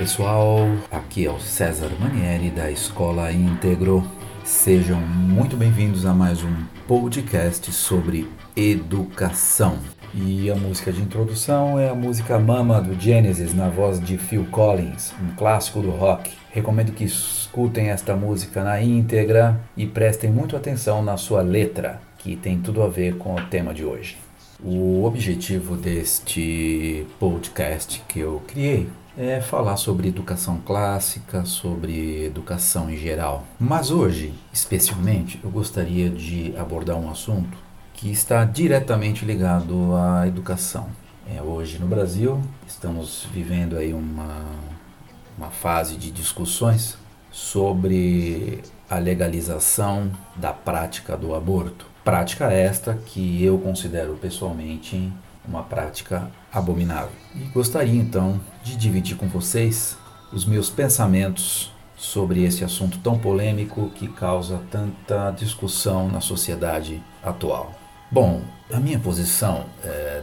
pessoal, aqui é o César Manieri da Escola Íntegro. Sejam muito bem-vindos a mais um podcast sobre educação. E a música de introdução é a música Mama do Genesis na voz de Phil Collins, um clássico do rock. Recomendo que escutem esta música na íntegra e prestem muito atenção na sua letra, que tem tudo a ver com o tema de hoje. O objetivo deste podcast que eu criei é falar sobre educação clássica, sobre educação em geral. Mas hoje, especialmente, eu gostaria de abordar um assunto que está diretamente ligado à educação. É, hoje no Brasil estamos vivendo aí uma, uma fase de discussões sobre a legalização da prática do aborto. Prática esta que eu considero pessoalmente uma prática abominável. E gostaria então de dividir com vocês os meus pensamentos sobre esse assunto tão polêmico que causa tanta discussão na sociedade atual. Bom, a minha posição é,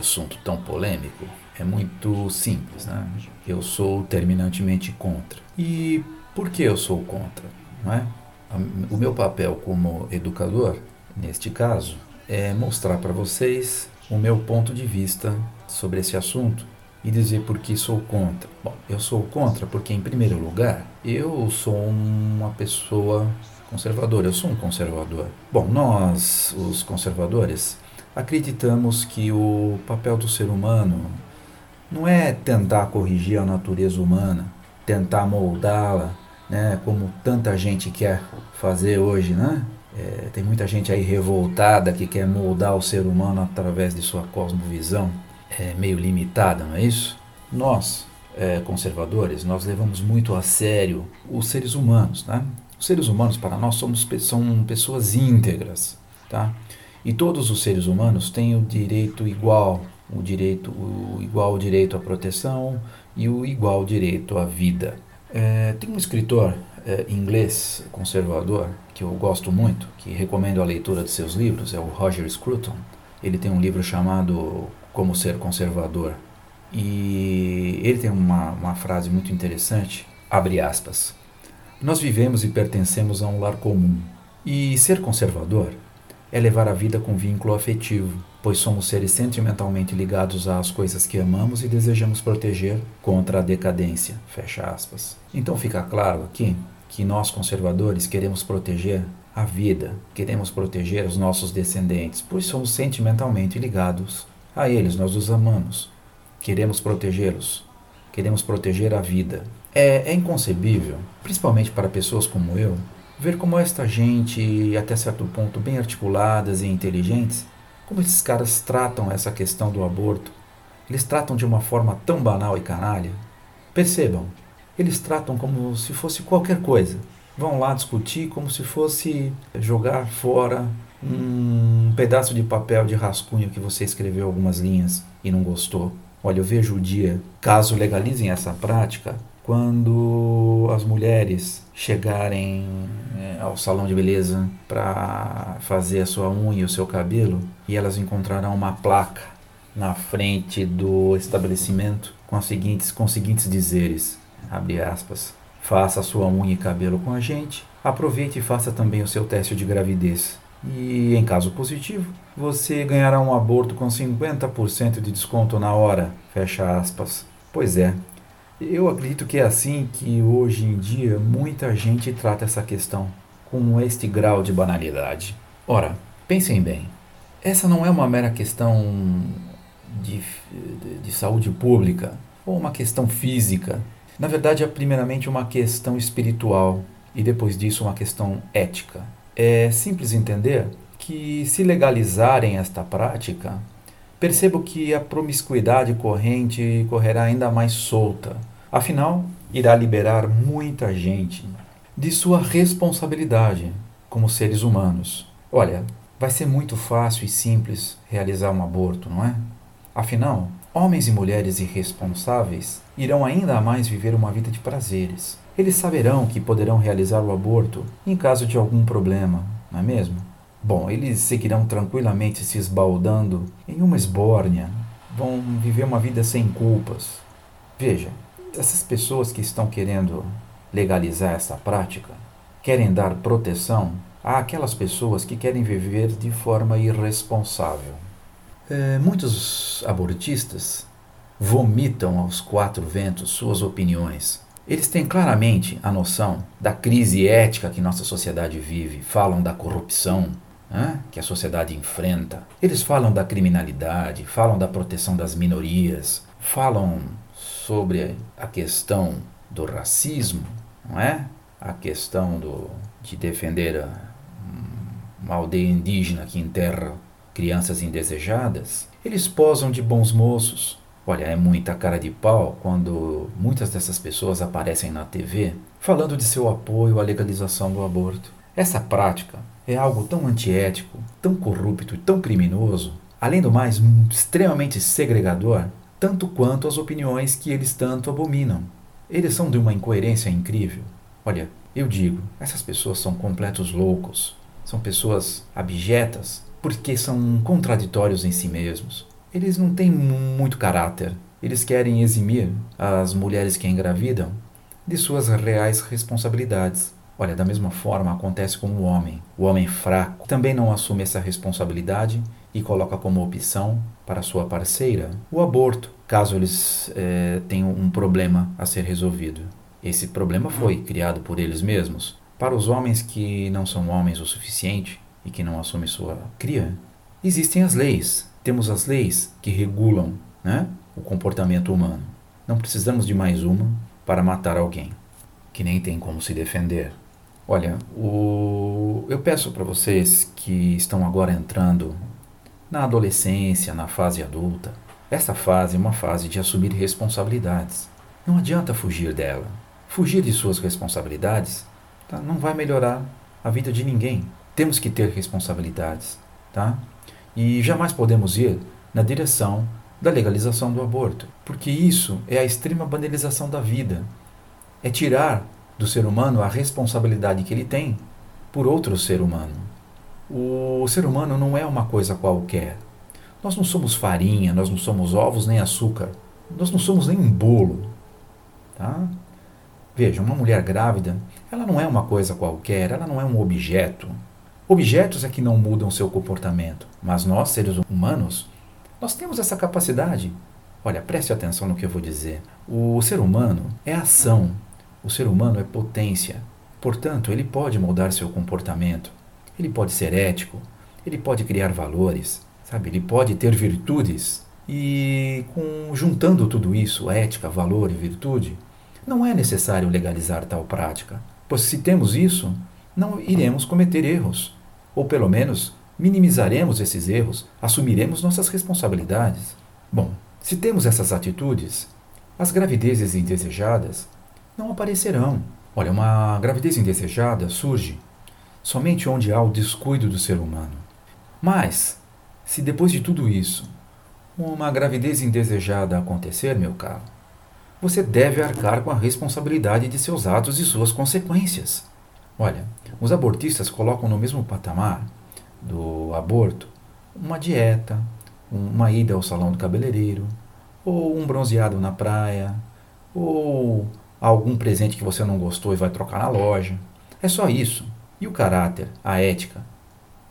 assunto tão polêmico é muito simples, né? Eu sou terminantemente contra. E por que eu sou contra? Não é? O meu papel como educador neste caso, é mostrar para vocês o meu ponto de vista sobre esse assunto e dizer por que sou contra. Bom, eu sou contra porque, em primeiro lugar, eu sou uma pessoa conservadora, eu sou um conservador. Bom, nós, os conservadores, acreditamos que o papel do ser humano não é tentar corrigir a natureza humana, tentar moldá-la, né, como tanta gente quer fazer hoje, né? É, tem muita gente aí revoltada que quer moldar o ser humano através de sua cosmovisão é, meio limitada, não é isso? Nós, é, conservadores, nós levamos muito a sério os seres humanos, tá? Os seres humanos, para nós, somos, são pessoas íntegras, tá? E todos os seres humanos têm o direito igual, o direito o igual direito à proteção e o igual direito à vida. É, tem um escritor é, inglês conservador que eu gosto muito, que recomendo a leitura de seus livros, é o Roger Scruton. Ele tem um livro chamado Como Ser Conservador. E ele tem uma, uma frase muito interessante, abre aspas. Nós vivemos e pertencemos a um lar comum. E ser conservador é levar a vida com vínculo afetivo, pois somos seres sentimentalmente ligados às coisas que amamos e desejamos proteger contra a decadência. Fecha aspas. Então fica claro aqui que nós conservadores queremos proteger a vida, queremos proteger os nossos descendentes, pois somos sentimentalmente ligados a eles, nós os amamos. Queremos protegê-los, queremos proteger a vida. É, é inconcebível, principalmente para pessoas como eu, ver como esta gente, até certo ponto bem articuladas e inteligentes, como esses caras tratam essa questão do aborto. Eles tratam de uma forma tão banal e canalha. Percebam, eles tratam como se fosse qualquer coisa. Vão lá discutir como se fosse jogar fora um pedaço de papel de rascunho que você escreveu algumas linhas e não gostou. Olha, eu vejo o dia, caso legalizem essa prática, quando as mulheres chegarem é, ao salão de beleza para fazer a sua unha e o seu cabelo e elas encontrarão uma placa na frente do estabelecimento com, as seguintes, com os seguintes dizeres: abre aspas, faça a sua unha e cabelo com a gente, aproveite e faça também o seu teste de gravidez. E em caso positivo, você ganhará um aborto com 50% de desconto na hora, fecha aspas. Pois é, eu acredito que é assim que hoje em dia muita gente trata essa questão, com este grau de banalidade. Ora, pensem bem, essa não é uma mera questão de, de, de saúde pública ou uma questão física na verdade, é primeiramente uma questão espiritual e depois disso uma questão ética. É simples entender que, se legalizarem esta prática, percebo que a promiscuidade corrente correrá ainda mais solta. Afinal, irá liberar muita gente de sua responsabilidade como seres humanos. Olha, vai ser muito fácil e simples realizar um aborto, não é? Afinal, Homens e mulheres irresponsáveis irão ainda mais viver uma vida de prazeres. Eles saberão que poderão realizar o aborto em caso de algum problema, não é mesmo? Bom, eles seguirão tranquilamente se esbaldando em uma esbórnia, vão viver uma vida sem culpas. Veja, Essas pessoas que estão querendo legalizar essa prática querem dar proteção àquelas pessoas que querem viver de forma irresponsável. É, muitos abortistas vomitam aos quatro ventos suas opiniões. Eles têm claramente a noção da crise ética que nossa sociedade vive, falam da corrupção né, que a sociedade enfrenta. Eles falam da criminalidade, falam da proteção das minorias, falam sobre a questão do racismo, não é? A questão do, de defender a, uma aldeia indígena que enterra crianças indesejadas. Eles posam de bons moços. Olha, é muita cara de pau quando muitas dessas pessoas aparecem na TV falando de seu apoio à legalização do aborto. Essa prática é algo tão antiético, tão corrupto e tão criminoso, além do mais extremamente segregador, tanto quanto as opiniões que eles tanto abominam. Eles são de uma incoerência incrível. Olha, eu digo, essas pessoas são completos loucos, são pessoas abjetas, porque são contraditórios em si mesmos. Eles não têm muito caráter. Eles querem eximir as mulheres que engravidam de suas reais responsabilidades. Olha, da mesma forma acontece com o homem. O homem fraco também não assume essa responsabilidade e coloca como opção para sua parceira o aborto, caso eles é, tenham um problema a ser resolvido. Esse problema foi criado por eles mesmos. Para os homens que não são homens o suficiente e que não assumem sua cria, existem as leis. Temos as leis que regulam né, o comportamento humano. Não precisamos de mais uma para matar alguém que nem tem como se defender. Olha, o... eu peço para vocês que estão agora entrando na adolescência, na fase adulta, essa fase é uma fase de assumir responsabilidades. Não adianta fugir dela. Fugir de suas responsabilidades tá? não vai melhorar a vida de ninguém. Temos que ter responsabilidades, tá? E jamais podemos ir na direção da legalização do aborto, porque isso é a extrema banalização da vida. É tirar do ser humano a responsabilidade que ele tem por outro ser humano. O ser humano não é uma coisa qualquer. Nós não somos farinha, nós não somos ovos nem açúcar, nós não somos nem um bolo. Tá? Veja, uma mulher grávida, ela não é uma coisa qualquer, ela não é um objeto. Objetos é que não mudam seu comportamento, mas nós, seres humanos, nós temos essa capacidade. Olha, preste atenção no que eu vou dizer. O ser humano é ação, o ser humano é potência. Portanto, ele pode moldar seu comportamento. Ele pode ser ético, ele pode criar valores, sabe? Ele pode ter virtudes. E com juntando tudo isso, ética, valor e virtude, não é necessário legalizar tal prática, pois se temos isso, não iremos cometer erros, ou pelo menos minimizaremos esses erros, assumiremos nossas responsabilidades. Bom, se temos essas atitudes, as gravidezes indesejadas não aparecerão. Olha, uma gravidez indesejada surge somente onde há o descuido do ser humano. Mas, se depois de tudo isso, uma gravidez indesejada acontecer, meu caro, você deve arcar com a responsabilidade de seus atos e suas consequências. Olha, os abortistas colocam no mesmo patamar do aborto uma dieta, uma ida ao salão do cabeleireiro, ou um bronzeado na praia, ou algum presente que você não gostou e vai trocar na loja. É só isso. E o caráter, a ética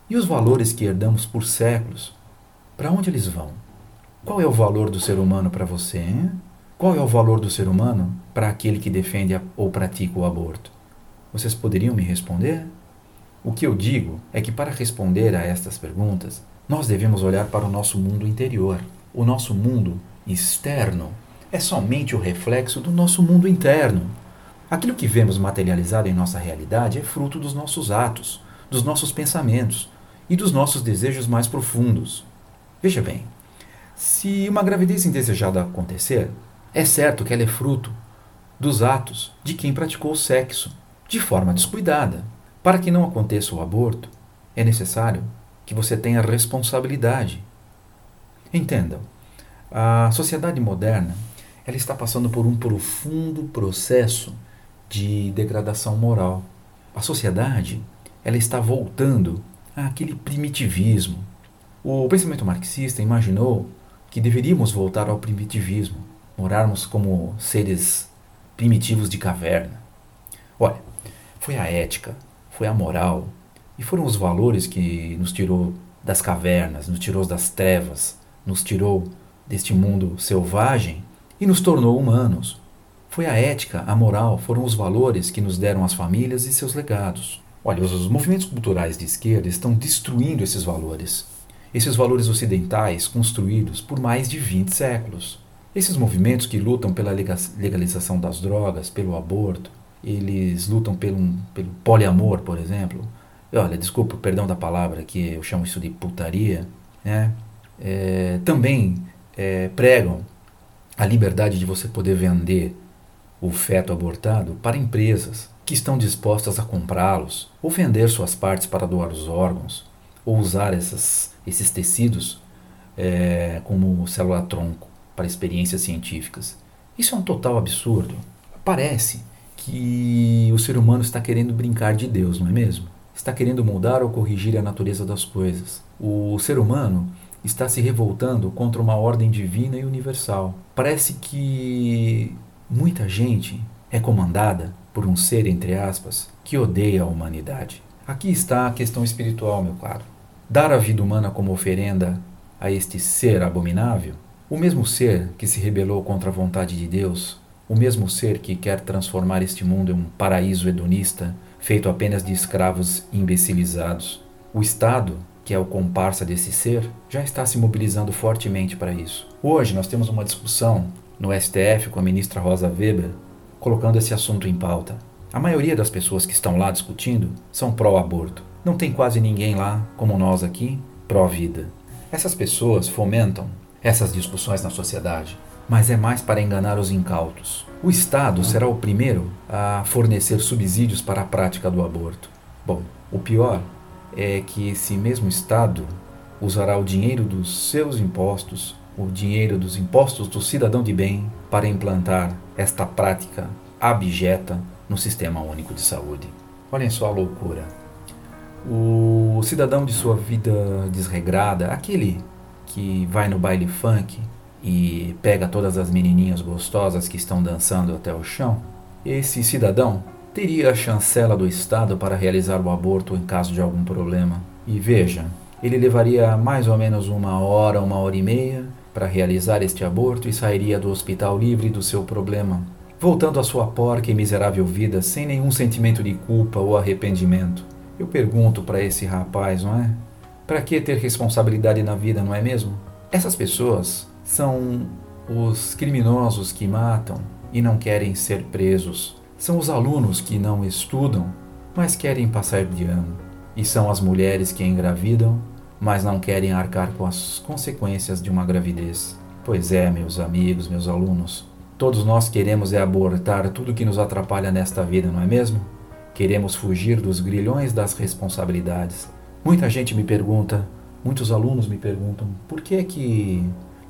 e os valores que herdamos por séculos, para onde eles vão? Qual é o valor do ser humano para você? Hein? Qual é o valor do ser humano para aquele que defende ou pratica o aborto? Vocês poderiam me responder? O que eu digo é que para responder a estas perguntas, nós devemos olhar para o nosso mundo interior. O nosso mundo externo é somente o reflexo do nosso mundo interno. Aquilo que vemos materializado em nossa realidade é fruto dos nossos atos, dos nossos pensamentos e dos nossos desejos mais profundos. Veja bem, se uma gravidez indesejada acontecer, é certo que ela é fruto dos atos de quem praticou o sexo de forma descuidada. Para que não aconteça o aborto, é necessário que você tenha responsabilidade. Entendam, a sociedade moderna ela está passando por um profundo processo de degradação moral. A sociedade ela está voltando àquele primitivismo. O pensamento marxista imaginou que deveríamos voltar ao primitivismo, morarmos como seres primitivos de caverna. Olha, foi a ética, foi a moral e foram os valores que nos tirou das cavernas, nos tirou das trevas, nos tirou deste mundo selvagem e nos tornou humanos. Foi a ética, a moral, foram os valores que nos deram as famílias e seus legados. Olha, os movimentos culturais de esquerda estão destruindo esses valores. Esses valores ocidentais construídos por mais de 20 séculos. Esses movimentos que lutam pela legalização das drogas, pelo aborto, eles lutam pelo, pelo poliamor, por exemplo. Olha, desculpa, perdão da palavra, que eu chamo isso de putaria, né? É, também é, pregam a liberdade de você poder vender o feto abortado para empresas que estão dispostas a comprá-los, ou vender suas partes para doar os órgãos, ou usar essas, esses tecidos é, como célula-tronco para experiências científicas. Isso é um total absurdo. Parece que o ser humano está querendo brincar de Deus, não é mesmo? Está querendo mudar ou corrigir a natureza das coisas. O ser humano está se revoltando contra uma ordem divina e universal. Parece que muita gente é comandada por um ser, entre aspas, que odeia a humanidade. Aqui está a questão espiritual, meu caro. Dar a vida humana como oferenda a este ser abominável, o mesmo ser que se rebelou contra a vontade de Deus, o mesmo ser que quer transformar este mundo em um paraíso hedonista, feito apenas de escravos imbecilizados. O Estado que é o comparsa desse ser, já está se mobilizando fortemente para isso. Hoje nós temos uma discussão no STF com a ministra Rosa Weber, colocando esse assunto em pauta. A maioria das pessoas que estão lá discutindo são pró-aborto. Não tem quase ninguém lá, como nós aqui, pró-vida. Essas pessoas fomentam essas discussões na sociedade, mas é mais para enganar os incautos. O Estado será o primeiro a fornecer subsídios para a prática do aborto. Bom, o pior é que esse mesmo Estado usará o dinheiro dos seus impostos, o dinheiro dos impostos do cidadão de bem, para implantar esta prática abjeta no Sistema Único de Saúde. Olhem só a loucura. O cidadão de sua vida desregrada, aquele que vai no baile funk e pega todas as menininhas gostosas que estão dançando até o chão, esse cidadão teria a chancela do Estado para realizar o aborto em caso de algum problema. E veja, ele levaria mais ou menos uma hora, uma hora e meia para realizar este aborto e sairia do hospital livre do seu problema, voltando à sua porca e miserável vida sem nenhum sentimento de culpa ou arrependimento. Eu pergunto para esse rapaz, não é? Para que ter responsabilidade na vida, não é mesmo? Essas pessoas são os criminosos que matam e não querem ser presos são os alunos que não estudam, mas querem passar de ano. E são as mulheres que engravidam, mas não querem arcar com as consequências de uma gravidez. Pois é, meus amigos, meus alunos, todos nós queremos é abortar tudo que nos atrapalha nesta vida, não é mesmo? Queremos fugir dos grilhões das responsabilidades. Muita gente me pergunta, muitos alunos me perguntam, por que é que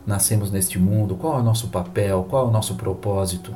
nascemos neste mundo? Qual é o nosso papel? Qual é o nosso propósito?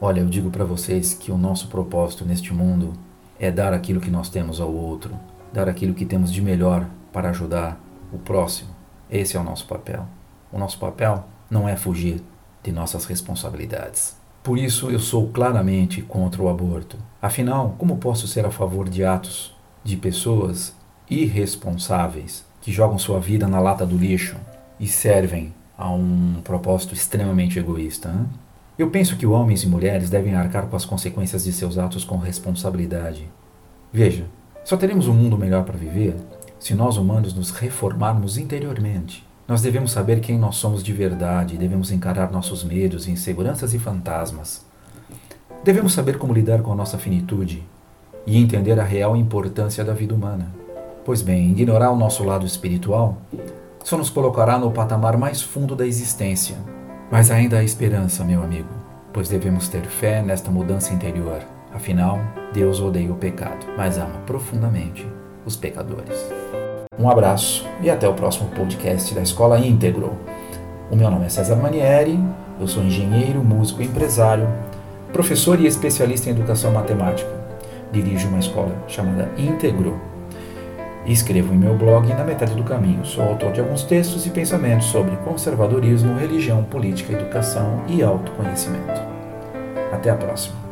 Olha, eu digo para vocês que o nosso propósito neste mundo é dar aquilo que nós temos ao outro, dar aquilo que temos de melhor para ajudar o próximo. Esse é o nosso papel. O nosso papel não é fugir de nossas responsabilidades. Por isso eu sou claramente contra o aborto. Afinal, como posso ser a favor de atos de pessoas irresponsáveis que jogam sua vida na lata do lixo e servem a um propósito extremamente egoísta? Hein? Eu penso que homens e mulheres devem arcar com as consequências de seus atos com responsabilidade. Veja, só teremos um mundo melhor para viver se nós humanos nos reformarmos interiormente. Nós devemos saber quem nós somos de verdade, devemos encarar nossos medos, inseguranças e fantasmas. Devemos saber como lidar com a nossa finitude e entender a real importância da vida humana. Pois bem, ignorar o nosso lado espiritual só nos colocará no patamar mais fundo da existência mas ainda há esperança, meu amigo, pois devemos ter fé nesta mudança interior. Afinal, Deus odeia o pecado, mas ama profundamente os pecadores. Um abraço e até o próximo podcast da Escola Íntegro. O meu nome é César Manieri, eu sou engenheiro, músico e empresário, professor e especialista em educação matemática. Dirijo uma escola chamada Íntegro escrevo em meu blog Na Metade do Caminho. Sou autor de alguns textos e pensamentos sobre conservadorismo, religião, política, educação e autoconhecimento. Até a próxima.